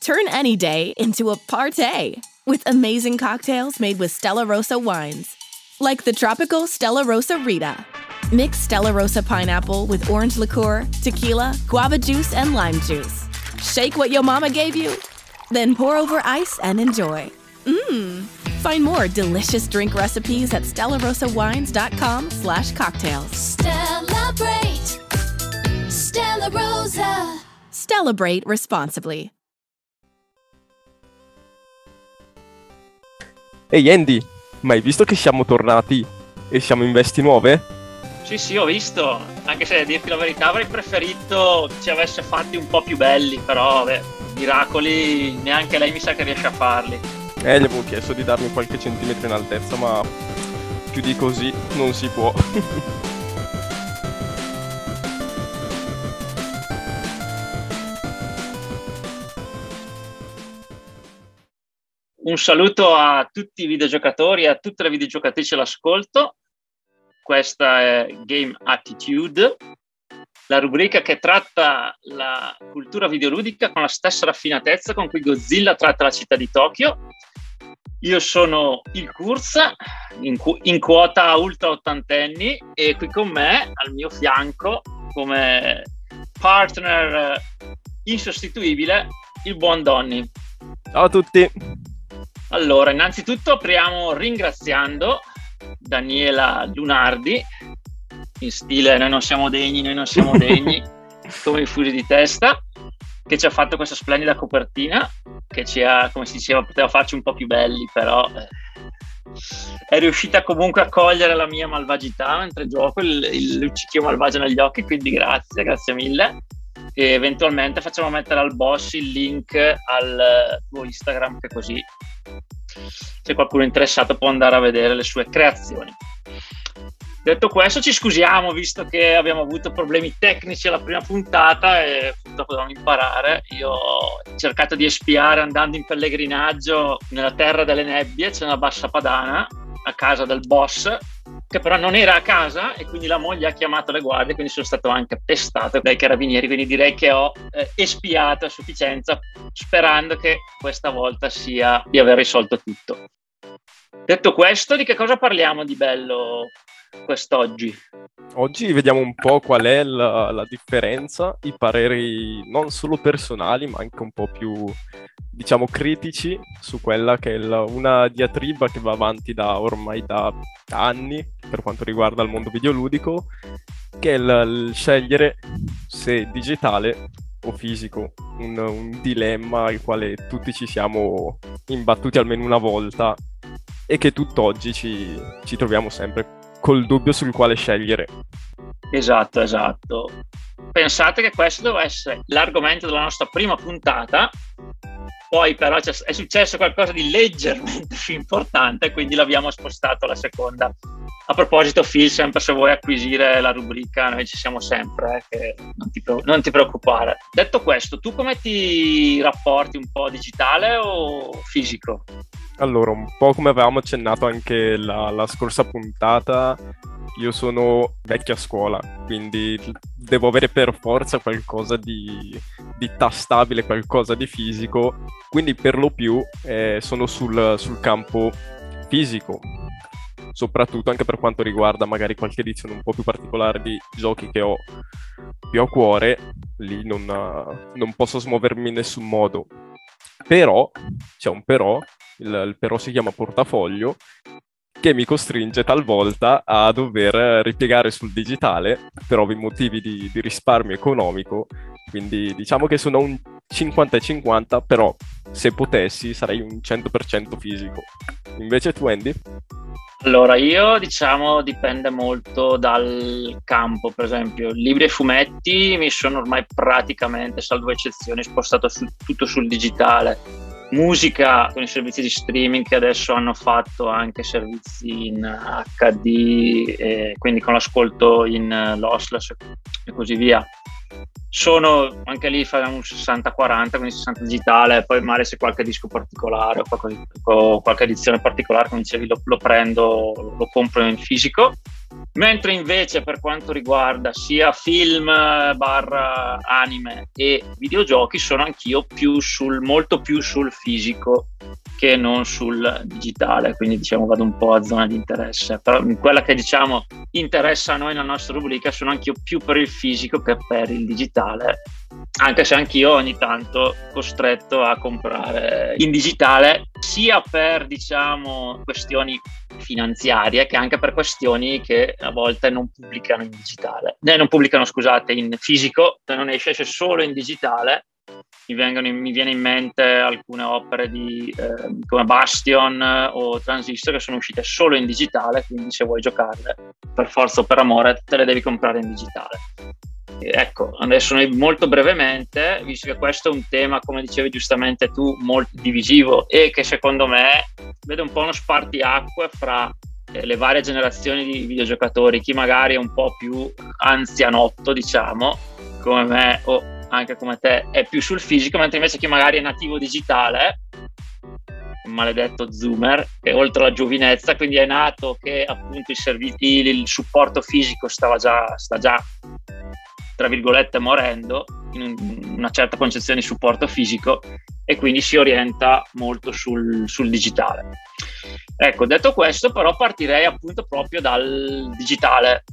Turn any day into a party with amazing cocktails made with Stella Rosa wines, like the tropical Stella Rosa Rita. Mix Stella Rosa pineapple with orange liqueur, tequila, guava juice, and lime juice. Shake what your mama gave you, then pour over ice and enjoy. Mmm. Find more delicious drink recipes at stellarosawines.com slash cocktails. Celebrate Stella Rosa. Celebrate responsibly. Ehi Andy, ma hai visto che siamo tornati e siamo in vesti nuove? Sì, sì, ho visto, anche se a dirti la verità avrei preferito che ci avesse fatti un po' più belli, però vabbè, miracoli neanche lei mi sa che riesce a farli. Eh, gli avevo chiesto di darmi qualche centimetro in altezza, ma più di così non si può. Un saluto a tutti i videogiocatori e a tutte le videogiocatrici all'ascolto. Questa è Game Attitude, la rubrica che tratta la cultura videoludica con la stessa raffinatezza con cui Godzilla tratta la città di Tokyo. Io sono il Kurz, in, cu- in quota ultra ottantenni, e qui con me, al mio fianco, come partner insostituibile, il buon Donny. Ciao a tutti! Allora, innanzitutto apriamo ringraziando Daniela Lunardi, in stile noi non siamo degni, noi non siamo degni, come i fusi di testa, che ci ha fatto questa splendida copertina, che ci ha, come si diceva, poteva farci un po' più belli, però eh, è riuscita comunque a cogliere la mia malvagità mentre gioco, il, il luccichio malvagio negli occhi, quindi grazie, grazie mille. E eventualmente facciamo mettere al boss il link al tuo Instagram, che così se qualcuno è interessato può andare a vedere le sue creazioni. Detto questo, ci scusiamo visto che abbiamo avuto problemi tecnici alla prima puntata e dovevamo imparare. Io ho cercato di espiare andando in pellegrinaggio nella terra delle nebbie, c'è una bassa padana a casa del boss che però non era a casa e quindi la moglie ha chiamato le guardie, quindi sono stato anche pestato dai carabinieri, quindi direi che ho eh, espiato a sufficienza sperando che questa volta sia di aver risolto tutto. Detto questo, di che cosa parliamo di bello quest'oggi? Oggi vediamo un po' qual è la, la differenza, i pareri non solo personali ma anche un po' più diciamo critici su quella che è la, una diatriba che va avanti da ormai da anni per quanto riguarda il mondo videoludico che è il, il scegliere se digitale o fisico un, un dilemma al quale tutti ci siamo imbattuti almeno una volta e che tutt'oggi ci, ci troviamo sempre col dubbio sul quale scegliere. Esatto, esatto. Pensate che questo doveva essere l'argomento della nostra prima puntata, poi però è successo qualcosa di leggermente più importante, quindi l'abbiamo spostato alla seconda. A proposito, Phil, sempre se vuoi acquisire la rubrica, noi ci siamo sempre, eh, non, ti, non, ti, preoccupare. Detto questo, tu come ti rapporti un po' digitale o fisico? Allora, un po' come avevamo accennato anche la, la scorsa puntata, io sono vecchia scuola, quindi devo avere per forza qualcosa di, di tastabile, qualcosa di fisico, quindi per lo più eh, sono sul, sul, campo fisico, soprattutto anche per quanto riguarda magari qualche edizione un po' più particolare di giochi che ho più a cuore, lì non, non posso smuovermi in nessun modo. Però, c'è un però, il, il però si chiama portafoglio, che mi costringe talvolta a dover ripiegare sul digitale per ovvi motivi di, di risparmio economico. Quindi diciamo che sono un 50 50, però se potessi sarei un 100% fisico. Invece tu, Andy? Allora, io diciamo dipende molto dal campo, per esempio, libri e fumetti mi sono ormai praticamente, salvo eccezioni, spostato su, tutto sul digitale musica con i servizi di streaming che adesso hanno fatto anche servizi in HD, quindi con l'ascolto in lossless e così via. Sono anche lì fanno un 60-40, quindi 60 digitale, poi magari se qualche disco particolare o, qualcosa, o qualche edizione particolare, come dicevi, lo, lo prendo, lo compro in fisico. Mentre invece per quanto riguarda sia film barra anime e videogiochi sono anch'io più sul, molto più sul fisico che non sul digitale, quindi diciamo vado un po' a zona di interesse. Però quella che diciamo interessa a noi nella nostra rubrica sono anch'io più per il fisico che per il digitale, anche se anch'io ogni tanto costretto a comprare in digitale sia per diciamo questioni finanziarie che anche per questioni che a volte non pubblicano in digitale. Eh, non pubblicano, scusate, in fisico, se non esce solo in digitale. Mi, vengono, mi viene in mente alcune opere di, eh, come Bastion o Transistor che sono uscite solo in digitale, quindi se vuoi giocarle per forza o per amore te le devi comprare in digitale. Ecco, adesso noi molto brevemente, visto che questo è un tema, come dicevi giustamente tu, molto divisivo e che secondo me vede un po' uno spartiacque fra eh, le varie generazioni di videogiocatori, chi magari è un po' più anzianotto, diciamo, come me o anche come te, è più sul fisico, mentre invece chi magari è nativo digitale, un maledetto zoomer, che oltre alla giovinezza, quindi è nato che appunto servizi, il supporto fisico stava già, sta già tra virgolette morendo in una certa concezione di supporto fisico e quindi si orienta molto sul, sul digitale. Ecco, detto questo, però partirei appunto proprio dal digitale.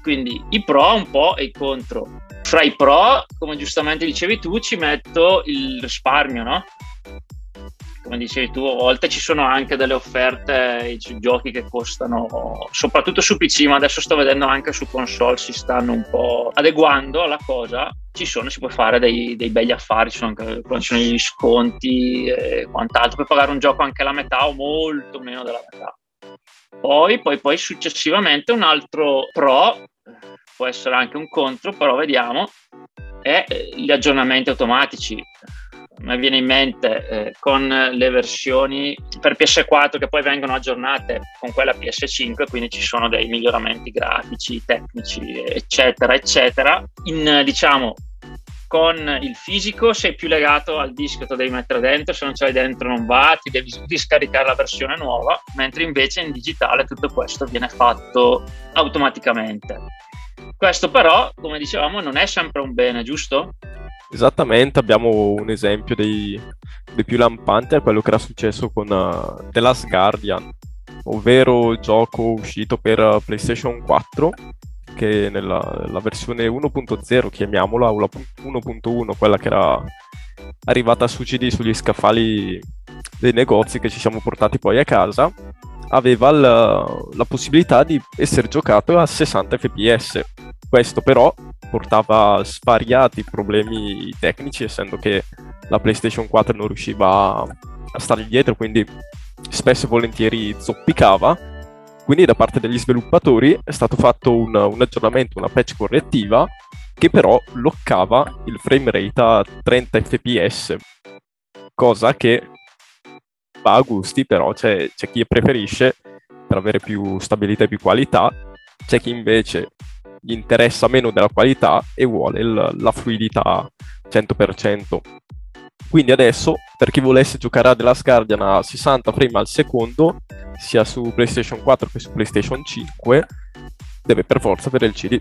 Quindi i pro un po' e i contro. Fra i pro, come giustamente dicevi tu, ci metto il risparmio, no? Come dicevi tu, a volte ci sono anche delle offerte su giochi che costano, soprattutto su PC, ma adesso sto vedendo anche su console si stanno un po' adeguando alla cosa. Ci sono, si può fare dei, dei begli affari, ci sono anche ci sono gli sconti e quant'altro, puoi pagare un gioco anche la metà o molto meno della metà. Poi, poi, poi successivamente un altro pro, può essere anche un contro, però vediamo, è gli aggiornamenti automatici mi viene in mente eh, con le versioni per PS4 che poi vengono aggiornate con quella PS5, quindi ci sono dei miglioramenti grafici, tecnici, eccetera, eccetera. In diciamo con il fisico sei più legato al disco che devi mettere dentro, se non ce l'hai dentro non va, ti devi riscaricare la versione nuova, mentre invece in digitale tutto questo viene fatto automaticamente. Questo però, come dicevamo, non è sempre un bene, giusto? Esattamente, abbiamo un esempio dei, dei più lampanti, è quello che era successo con uh, The Last Guardian, ovvero il gioco uscito per PlayStation 4, che nella, nella versione 1.0, chiamiamola, o la 1.1, quella che era arrivata su CD sugli scaffali dei negozi che ci siamo portati poi a casa, aveva la, la possibilità di essere giocato a 60 fps. Questo però portava svariati problemi tecnici, essendo che la PlayStation 4 non riusciva a stare dietro, quindi spesso e volentieri zoppicava. Quindi da parte degli sviluppatori è stato fatto un, un aggiornamento, una patch correttiva, che però bloccava il frame rate a 30 fps, cosa che va a gusti, però c'è, c'è chi preferisce per avere più stabilità e più qualità, c'è chi invece gli interessa meno della qualità e vuole il, la fluidità 100%. Quindi adesso, per chi volesse giocare a The Last Guardian a 60 frame al secondo, sia su PlayStation 4 che su PlayStation 5, deve per forza avere il CD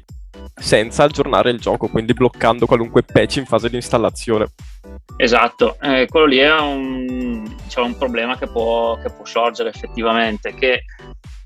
senza aggiornare il gioco, quindi bloccando qualunque patch in fase di installazione. Esatto, eh, quello lì è un, diciamo, un problema che può, che può sorgere effettivamente, che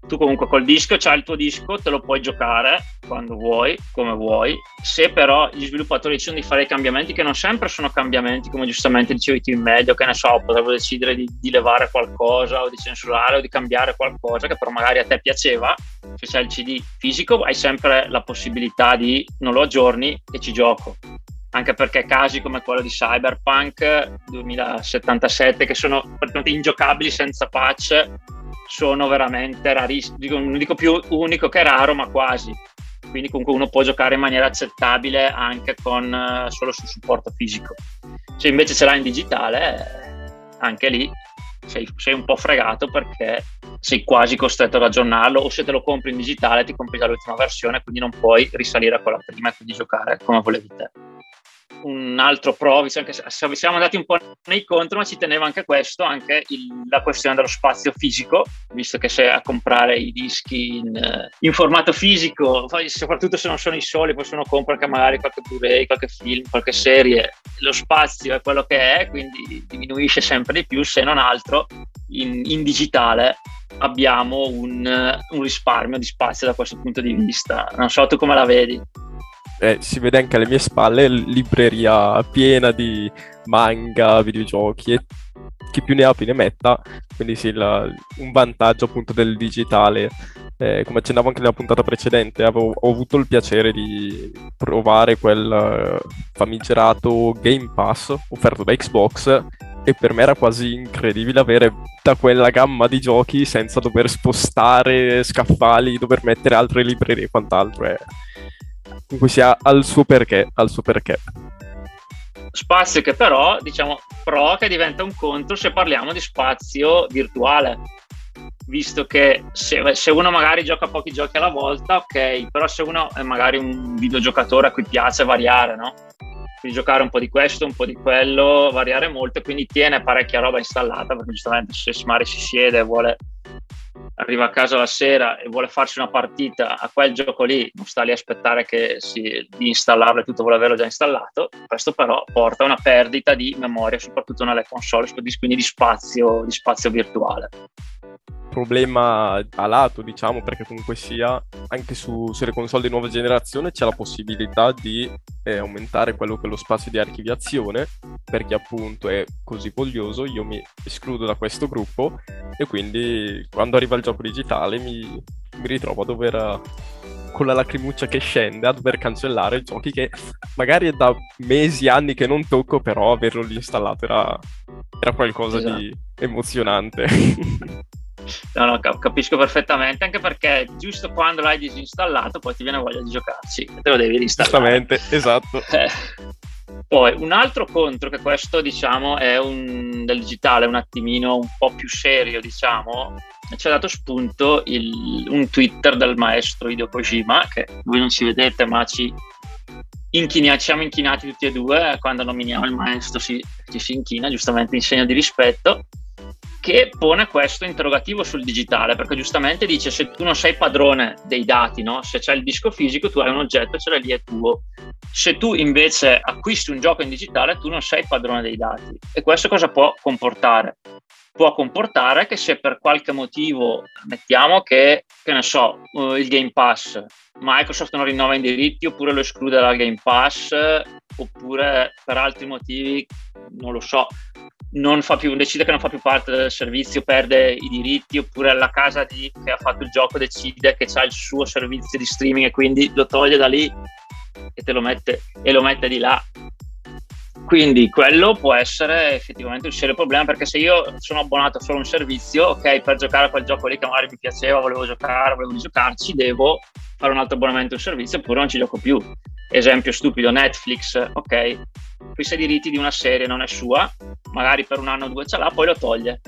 tu comunque col disco c'hai il tuo disco, te lo puoi giocare quando vuoi, come vuoi. Se però gli sviluppatori decidono di fare i cambiamenti, che non sempre sono cambiamenti, come giustamente dicevi tu in medio, che ne so, potrebbero decidere di, di levare qualcosa o di censurare o di cambiare qualcosa che però magari a te piaceva, se c'è il CD fisico hai sempre la possibilità di non lo aggiorni e ci gioco anche perché casi come quello di Cyberpunk 2077 che sono praticamente ingiocabili senza patch sono veramente rarissimi, non dico più unico che raro, ma quasi. Quindi comunque uno può giocare in maniera accettabile anche con uh, solo sul supporto fisico. Se invece ce l'hai in digitale, anche lì sei, sei, un po' fregato perché sei quasi costretto ad aggiornarlo o se te lo compri in digitale ti compri già l'ultima versione, quindi non puoi risalire a quella prima e quindi giocare come volevi te. Un altro pro, visto che siamo andati un po' nei contro, ma ci teneva anche questo, anche il, la questione dello spazio fisico, visto che se a comprare i dischi in, in, formato fisico, soprattutto se non sono i soli, poi se uno anche magari qualche Blu-ray, qualche film, qualche serie, lo spazio è quello che è, quindi diminuisce sempre di più, se non altro in, in digitale abbiamo un, un risparmio di spazio da questo punto di vista. Non so tu come la vedi eh, si vede anche alle mie spalle libreria piena di manga, videogiochi e chi più ne ha più ne metta, quindi sì, la, un vantaggio appunto del digitale. Eh, come accennavo anche nella puntata precedente, avevo, ho avuto il piacere di provare quel uh, famigerato Game Pass offerto da Xbox e per me era quasi incredibile avere tutta quella gamma di giochi senza dover spostare scaffali, dover mettere altre librerie e quant'altro. Eh comunque sia al suo perché, al suo perché. Spazio che però, diciamo, pro che diventa un contro se parliamo di spazio virtuale. Visto che se, se uno magari gioca pochi giochi alla volta, ok, però se uno è magari un videogiocatore a cui piace variare, no? Quindi giocare un po' di questo, un po' di quello, variare molto, quindi tiene parecchia roba installata, perché giustamente se magari si siede e vuole arriva a casa la sera e vuole farsi una partita a quel gioco lì, non sta lì a aspettare che si, di installarlo e tutto, vuole averlo già installato. Questo però porta a una perdita di memoria, soprattutto nelle console, quindi di spazio, di spazio virtuale problema a lato, diciamo, perché comunque sia anche su, sulle console di nuova generazione c'è la possibilità di eh, aumentare quello che è lo spazio di archiviazione, perché appunto è così voglioso, io mi escludo da questo gruppo e quindi quando arriva il gioco digitale mi, mi ritrovo a dover con la lacrimuccia che scende a dover cancellare giochi che magari è da mesi, anni che non tocco, però averlo lì installato era, era qualcosa esatto. di emozionante. No, no, capisco perfettamente, anche perché giusto quando l'hai disinstallato poi ti viene voglia di giocarci, te lo devi reinstallare. Giustamente, esatto. Eh. Poi un altro contro che questo diciamo è un, del digitale un attimino un po' più serio diciamo ci ha dato spunto il, un Twitter del maestro Hideo Kojima che voi non ci vedete ma ci inchina, siamo inchinati tutti e due quando nominiamo il maestro si, ci si inchina giustamente in segno di rispetto che pone questo interrogativo sul digitale, perché giustamente dice se tu non sei padrone dei dati, no? se c'è il disco fisico, tu hai un oggetto, ce l'hai lì, è tuo. Se tu invece acquisti un gioco in digitale, tu non sei padrone dei dati. E questo cosa può comportare? Può comportare che se per qualche motivo, mettiamo che, che ne so, uh, il Game Pass, Microsoft non rinnova i diritti oppure lo esclude dal Game Pass, oppure per altri motivi, non lo so, non più, decide che non fa più parte del servizio, perde i diritti, oppure la casa di, che ha fatto il gioco decide che ha il suo servizio di streaming e quindi lo toglie da lì e, te lo mette, e lo mette di là. Quindi quello può essere effettivamente un serio problema perché se io sono abbonato solo a un servizio, ok, per giocare a quel gioco lì che magari mi piaceva, volevo giocare, volevo giocarci, devo fare un altro abbonamento a un servizio oppure non ci gioco più. Esempio stupido, Netflix, ok, acquista i diritti di una serie, non è sua, magari per un anno o due ce l'ha, poi lo toglie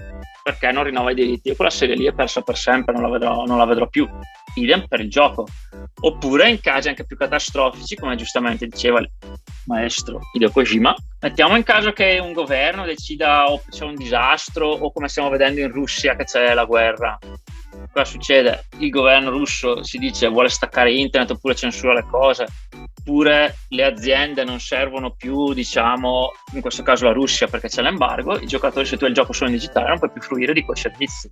perché non rinnova i diritti e quella serie lì è persa per sempre, non la vedrò, non la vedrò più. Idem per il gioco. Oppure in casi anche più catastrofici, come giustamente diceva il maestro Hideo Kojima, mettiamo in caso che un governo decida o c'è un disastro o come stiamo vedendo in Russia che c'è la guerra. Cosa succede? Il governo russo si dice vuole staccare internet oppure censura le cose oppure le aziende non servono più, diciamo, in questo caso la Russia perché c'è l'embargo, i giocatori se tu hai il gioco solo in digitale non puoi più fruire di quei servizi.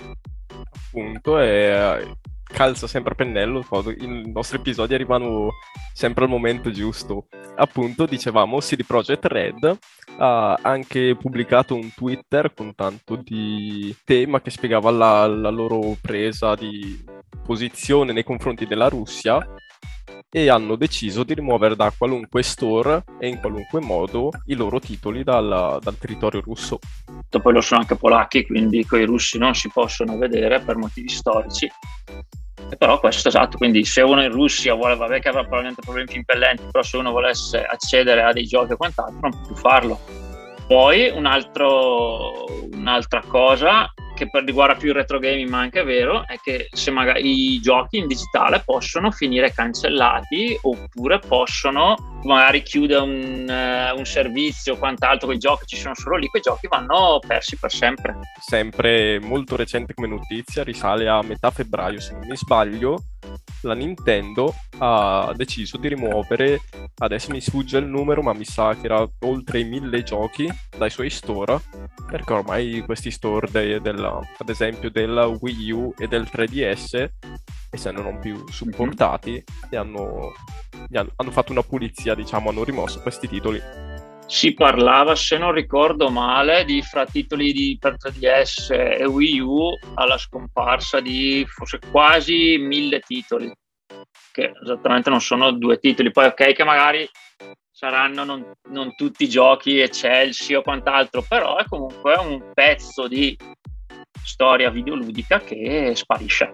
Appunto, e eh, calza sempre a pennello, i nostri episodi arrivano sempre al momento giusto. Appunto, dicevamo, CD Projekt Red ha anche pubblicato un Twitter con tanto di tema che spiegava la, la loro presa di posizione nei confronti della Russia e hanno deciso di rimuovere da qualunque store e in qualunque modo i loro titoli dal, dal territorio russo. Poi lo sono anche polacchi, quindi con i russi non si possono vedere per motivi storici. Però questo esatto, quindi se uno in Russia vuole, vabbè che avrà probabilmente problemi più impellenti, però se uno volesse accedere a dei giochi e quant'altro non può più farlo. Poi un altro, un'altra cosa che per riguarda più il retro gaming, ma anche è vero, è che se magari i giochi in digitale possono finire cancellati oppure possono magari chiudere un, uh, un servizio o quant'altro, quei giochi ci sono solo lì, quei giochi vanno persi per sempre. Sempre molto recente come notizia, risale a metà febbraio se non mi sbaglio, la Nintendo ha deciso di rimuovere, adesso mi sfugge il numero, ma mi sa che era oltre i mille giochi dai suoi store, perché ormai questi store de- della, ad esempio della Wii U e del 3DS, essendo non più supportati, mm-hmm. e hanno, hanno, hanno fatto una pulizia, diciamo, hanno rimosso questi titoli si parlava, se non ricordo male, di fra titoli di, per 3DS e Wii U alla scomparsa di forse quasi mille titoli, che esattamente non sono due titoli. Poi ok che magari saranno non, non tutti giochi eccelsi o quant'altro, però è comunque un pezzo di storia videoludica che sparisce.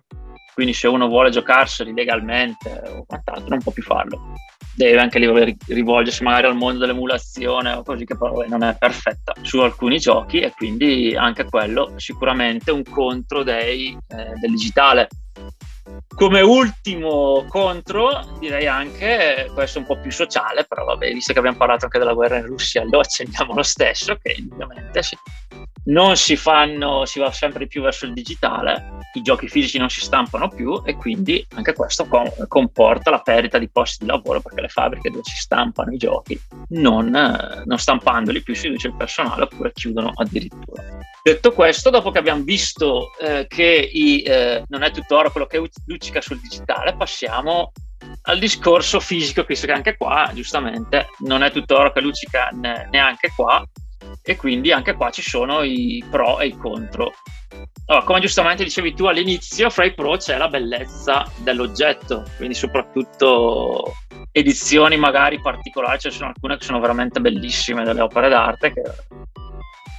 Quindi se uno vuole giocarseli legalmente o quant'altro non può più farlo deve anche rivolgersi magari al mondo dell'emulazione o così che poi non è perfetta su alcuni giochi e quindi anche quello sicuramente un contro dei, eh, del digitale. Come ultimo contro direi anche questo un po' più sociale, però vabbè, visto che abbiamo parlato anche della guerra in Russia, lo accendiamo lo stesso, che ovviamente sì, non si fanno, si va sempre più verso il digitale, i giochi fisici non si stampano più e quindi anche questo com- comporta la perdita di posti di lavoro perché le fabbriche dove si stampano i giochi non, non stampandoli più si riduce il personale oppure chiudono addirittura. Detto questo, dopo che abbiamo visto eh, che i, eh, non è tutto oro quello che luccica sul digitale, passiamo al discorso fisico, visto che anche qua, giustamente, non è tutto oro che luccica neanche qua, e quindi anche qua ci sono i pro e i contro. Allora, come giustamente dicevi tu all'inizio, fra i pro c'è la bellezza dell'oggetto, quindi soprattutto edizioni magari particolari, ce ne sono alcune che sono veramente bellissime delle opere d'arte che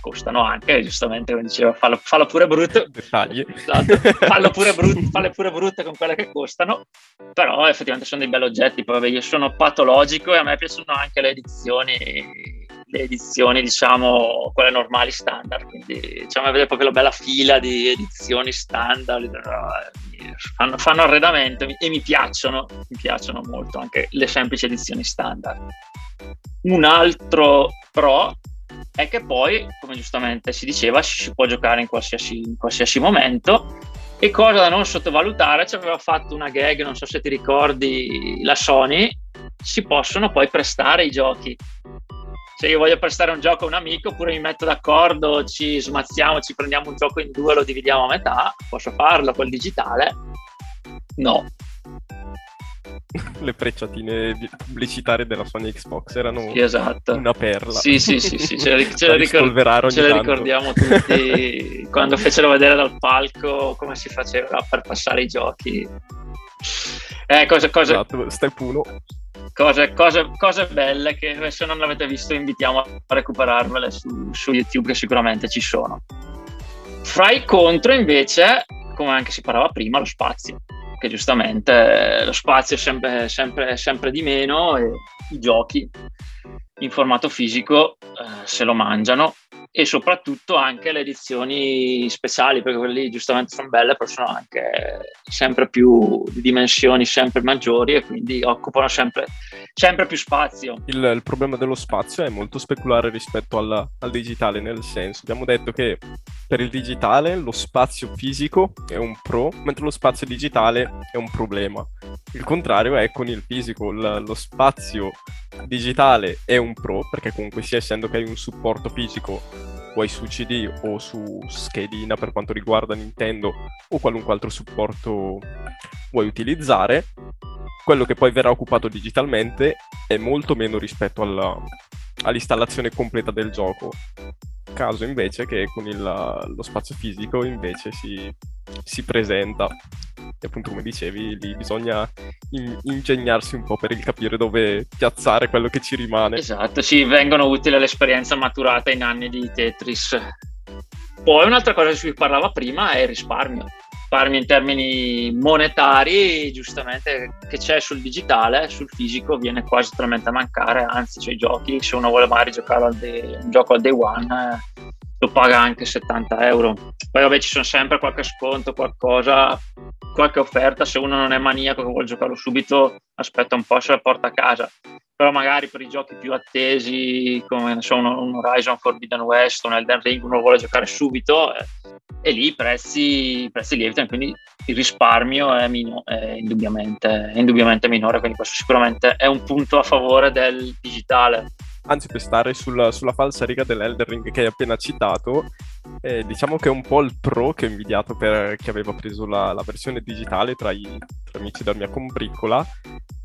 costano anche, giustamente come diceva, fallo, fallo pure brutto, dettagli, esatto, fallo pure brutto, falle pure brutte con quelle che costano, però effettivamente sono dei belli oggetti, poi io sono patologico e a me piacciono anche le edizioni le edizioni, diciamo, quelle normali standard. Quindi diciamo, vedere proprio la bella fila di edizioni standard. Fanno, fanno arredamento e mi piacciono, mi piacciono molto anche le semplici edizioni standard. Un altro pro è che poi, come giustamente si diceva, si può giocare in qualsiasi, in qualsiasi momento. E cosa da non sottovalutare, ci aveva fatto una gag, non so se ti ricordi, la Sony, si possono poi prestare i giochi se io voglio prestare un gioco a un amico oppure mi metto d'accordo, ci smazziamo, ci prendiamo un gioco in due, lo dividiamo a metà, posso farlo col digitale? No. Le frecciatine pubblicitarie della Sony Xbox erano sì, esatto. una perla. Sì, sì, sì, sì ce, le, ce, ricor- ce le ricordiamo tutti quando fecero vedere dal palco come si faceva per passare i giochi. Eh, cosa, cosa... Esatto, step 1 cose, cose, cose, belle che se non l'avete visto invitiamo a recuperarvele su, su, YouTube che sicuramente ci sono. Fra i contro invece, come anche si parlava prima, lo spazio, che giustamente lo spazio è sempre, sempre, sempre di meno e i giochi in formato fisico eh, se lo mangiano e soprattutto anche le edizioni speciali, perché quelle lì giustamente sono belle, però sono anche sempre più di dimensioni sempre maggiori e quindi occupano sempre, sempre più spazio. Il, il, problema dello spazio è molto speculare rispetto alla, al digitale, nel senso, abbiamo detto che per il digitale lo spazio fisico è un pro, mentre lo spazio digitale è un problema. Il contrario è con il fisico, la, lo spazio digitale è un pro, perché comunque sia essendo che hai un supporto fisico vuoi su CD o su schedina per quanto riguarda Nintendo o qualunque altro supporto vuoi utilizzare, quello che poi verrà occupato digitalmente è molto meno rispetto alla, all'installazione completa del gioco. Caso invece che con il, lo spazio fisico invece si, si presenta e appunto come dicevi lì bisogna in- ingegnarsi un po' per capire dove piazzare quello che ci rimane. Esatto, sì, vengono utili l'esperienza maturata in anni di Tetris. Poi un'altra cosa di cui parlava prima è il risparmio. Risparmio in termini monetari, giustamente, che c'è sul digitale, sul fisico viene quasi totalmente a mancare, anzi, c'è i giochi, se uno vuole magari giocare al day, un gioco al day one, eh, lo paga anche 70 euro. Poi vabbè ci sono sempre qualche sconto, qualcosa, qualche offerta, se uno non è maniaco che vuole giocarlo subito aspetta un po' se la porta a casa. Però magari per i giochi più attesi come so, un, un Horizon Forbidden West, un Elden Ring, uno vuole giocare subito eh, e lì i prezzi, i prezzi lievitano, quindi il risparmio è, mino, è, indubbiamente, è indubbiamente minore, quindi questo sicuramente è un punto a favore del digitale anzi per stare sulla, sulla falsa riga dell'Elder Ring che hai appena citato, eh, diciamo che è un po' il pro che ho invidiato per chi aveva preso la, la versione digitale tra i tra amici della mia combriccola,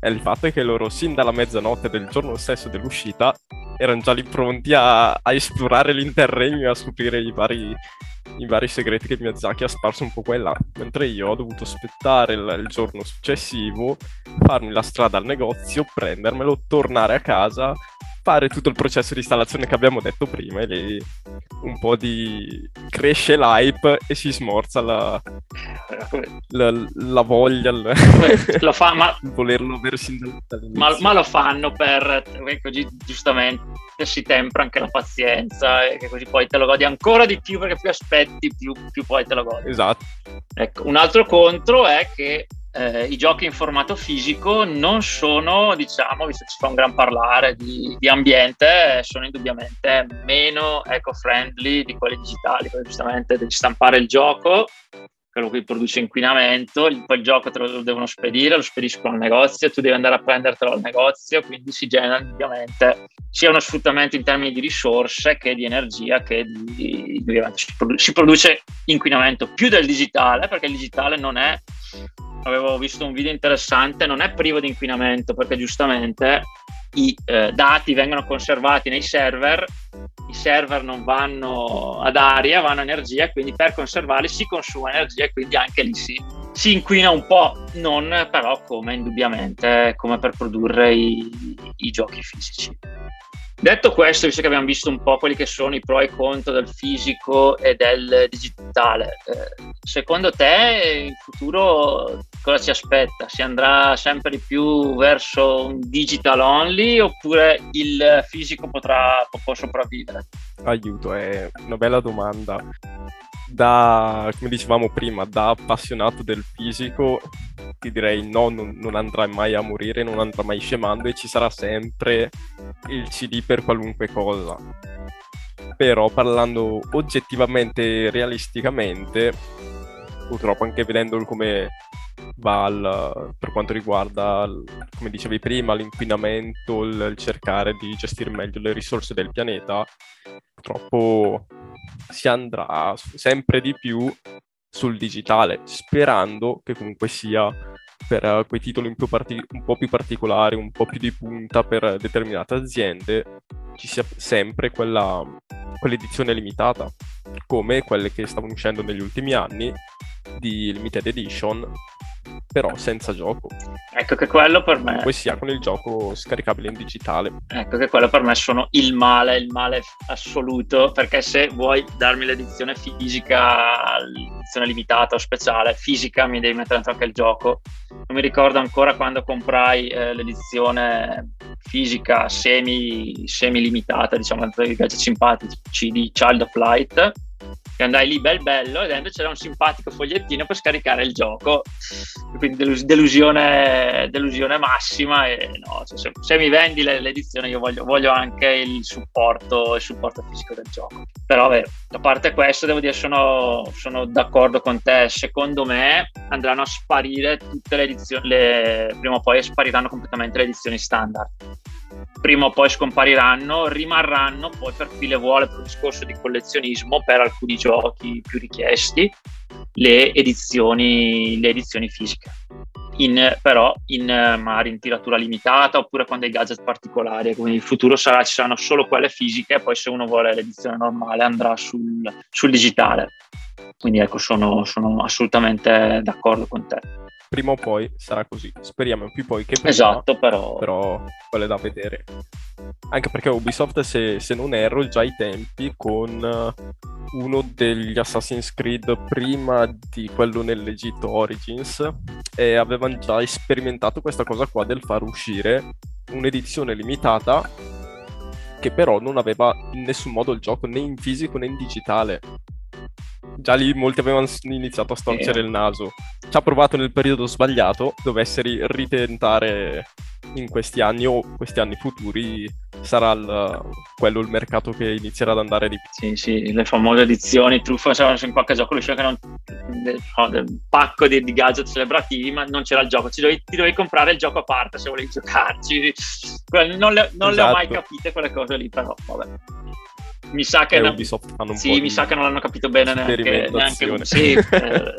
è il fatto che loro sin dalla mezzanotte del giorno stesso dell'uscita erano già lì pronti a, a esplorare l'interregno e a scoprire i vari, i vari segreti che Miyazaki ha sparso un po' qua e là, mentre io ho dovuto aspettare il, il giorno successivo, farmi la strada al negozio, prendermelo, tornare a casa, fare tutto il processo di installazione che abbiamo detto prima e lì un po' di cresce l'hype e si smorza la, la, la voglia il... lo fa, ma... volerlo avere sin dall'inizio. ma, ma, lo fanno per ecco, giustamente si tempra anche la pazienza e così poi te lo godi ancora di più perché più aspetti più, più poi te lo godi. Esatto. Ecco, un altro contro è che eh, i giochi in formato fisico non sono, diciamo, visto che si fa un gran parlare di, di ambiente, sono indubbiamente meno eco-friendly di quelli digitali, perché giustamente devi stampare il gioco, quello che produce inquinamento, il gioco te lo devono spedire, lo spediscono al negozio, tu devi andare a prendertelo al negozio, quindi si genera ovviamente sia uno sfruttamento in termini di risorse che di energia, che di, ovviamente si, produ- si produce inquinamento più del digitale, perché il digitale non è avevo visto un video interessante, non è privo di inquinamento perché giustamente i eh, dati vengono conservati nei server, i server non vanno ad aria, vanno a energia quindi per conservarli si consuma energia e quindi anche lì si, si inquina un po', non però come indubbiamente come per produrre i, i giochi fisici. Detto questo, visto che abbiamo visto un po' quelli che sono i pro e i contro del fisico e del digitale, eh, secondo te in futuro cosa ci aspetta? Si andrà sempre di più verso un digital only oppure il fisico potrà può sopravvivere? Aiuto, è una bella domanda. Da, come dicevamo prima, da appassionato del fisico, ti direi no, non, non andrà mai a morire, non andrà mai scemando e ci sarà sempre il CD per qualunque cosa. Però parlando oggettivamente, realisticamente, purtroppo anche vedendo come va al, per quanto riguarda, come dicevi prima, l'inquinamento, il, cercare di gestire meglio le risorse del pianeta, purtroppo si andrà sempre di più sul digitale, sperando che comunque sia per quei titoli un, parti- un, po' più particolari, un po' più di punta per determinate aziende, ci sia sempre quella, quell'edizione limitata, come quelle che stavano uscendo negli ultimi anni di limited edition però senza gioco. Ecco che quello per me... Poi sia con il gioco scaricabile in digitale. Ecco che quello per me sono il male, il male assoluto, perché se vuoi darmi l'edizione fisica, l'edizione limitata o speciale, fisica mi devi mettere dentro anche il gioco. Non mi ricordo ancora quando comprai eh, l'edizione fisica semi, semi limitata, diciamo, tra i gadget simpatici di Child of Light che andai lì bel bello e dentro c'era un simpatico fogliettino per scaricare il gioco. Quindi delus- delusione, delusione, massima e no, cioè, se, se, mi vendi l'edizione io voglio, voglio, anche il supporto, il supporto fisico del gioco. Però beh, a parte questo devo dire sono, sono d'accordo con te. Secondo me andranno a sparire tutte le edizioni le, prima o poi spariranno completamente le edizioni standard prima o poi scompariranno, rimarranno poi per chi le vuole per un discorso di collezionismo per alcuni giochi più richiesti le edizioni, le edizioni fisiche. In, però in, magari in tiratura limitata oppure con dei gadget particolari. Quindi in futuro sarà, ci saranno solo quelle fisiche poi se uno vuole l'edizione normale andrà sul, sul digitale. Quindi ecco, sono, sono assolutamente d'accordo con te prima o poi sarà così. Speriamo più poi che prima. Esatto, però. Però quello è da vedere. Anche perché Ubisoft, se, se non erro, già ai tempi con uh, uno degli Assassin's Creed prima di quello nell'Egitto Origins e avevano già sperimentato questa cosa qua del far uscire un'edizione limitata che però non aveva in nessun modo il gioco né in fisico né in digitale. Già lì molti avevano iniziato a storcere Sì. il naso. Ci ha provato nel periodo sbagliato, dovesse ri- ritentare in questi anni o questi anni futuri sarà il- quello il mercato che inizierà ad andare di più. Sì, sì, le famose edizioni truffa, c'era in qualche gioco usciva che non, del, pacco di, di gadget celebrativi, ma non c'era il gioco, Ci dovevi- ti dovevi comprare il gioco a parte se volevi giocarci. Non, le, non le ho mai Esatto. capite quelle cose lì, però vabbè. Mi sa che... Un sì, mi sa che non l'hanno capito bene neanche, neanche sì, eh,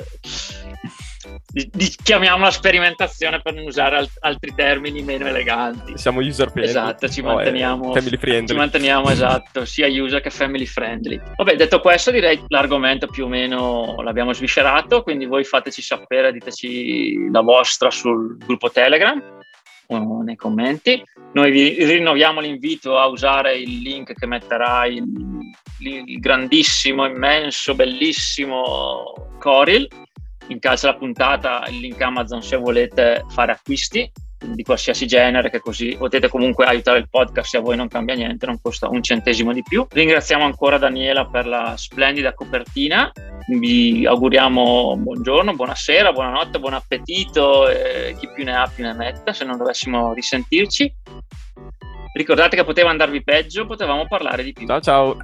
di- di- chiamiamola sperimentazione per non usare al- altri termini meno eleganti. Siamo user friendly. Esatto, ci No, manteniamo, family friendly. ci manteniamo esatto, sia user che family friendly. Vabbè, detto questo, direi l'argomento più o meno l'abbiamo sviscerato, quindi voi fateci sapere, diteci la vostra sul gruppo Telegram nei commenti. Noi vi rinnoviamo l'invito a usare il link che metterà il, il grandissimo, immenso, bellissimo Coril. In calcio alla puntata il link Amazon se volete fare acquisti di qualsiasi genere, che così potete comunque aiutare il podcast se a voi non cambia niente, non costa un centesimo di più. Ringraziamo ancora Daniela per la splendida copertina. Vi auguriamo buongiorno, buonasera, buonanotte, buon appetito e chi più ne ha più ne metta se non dovessimo risentirci. Ricordate che poteva andarvi peggio, potevamo parlare di più. Ciao ciao.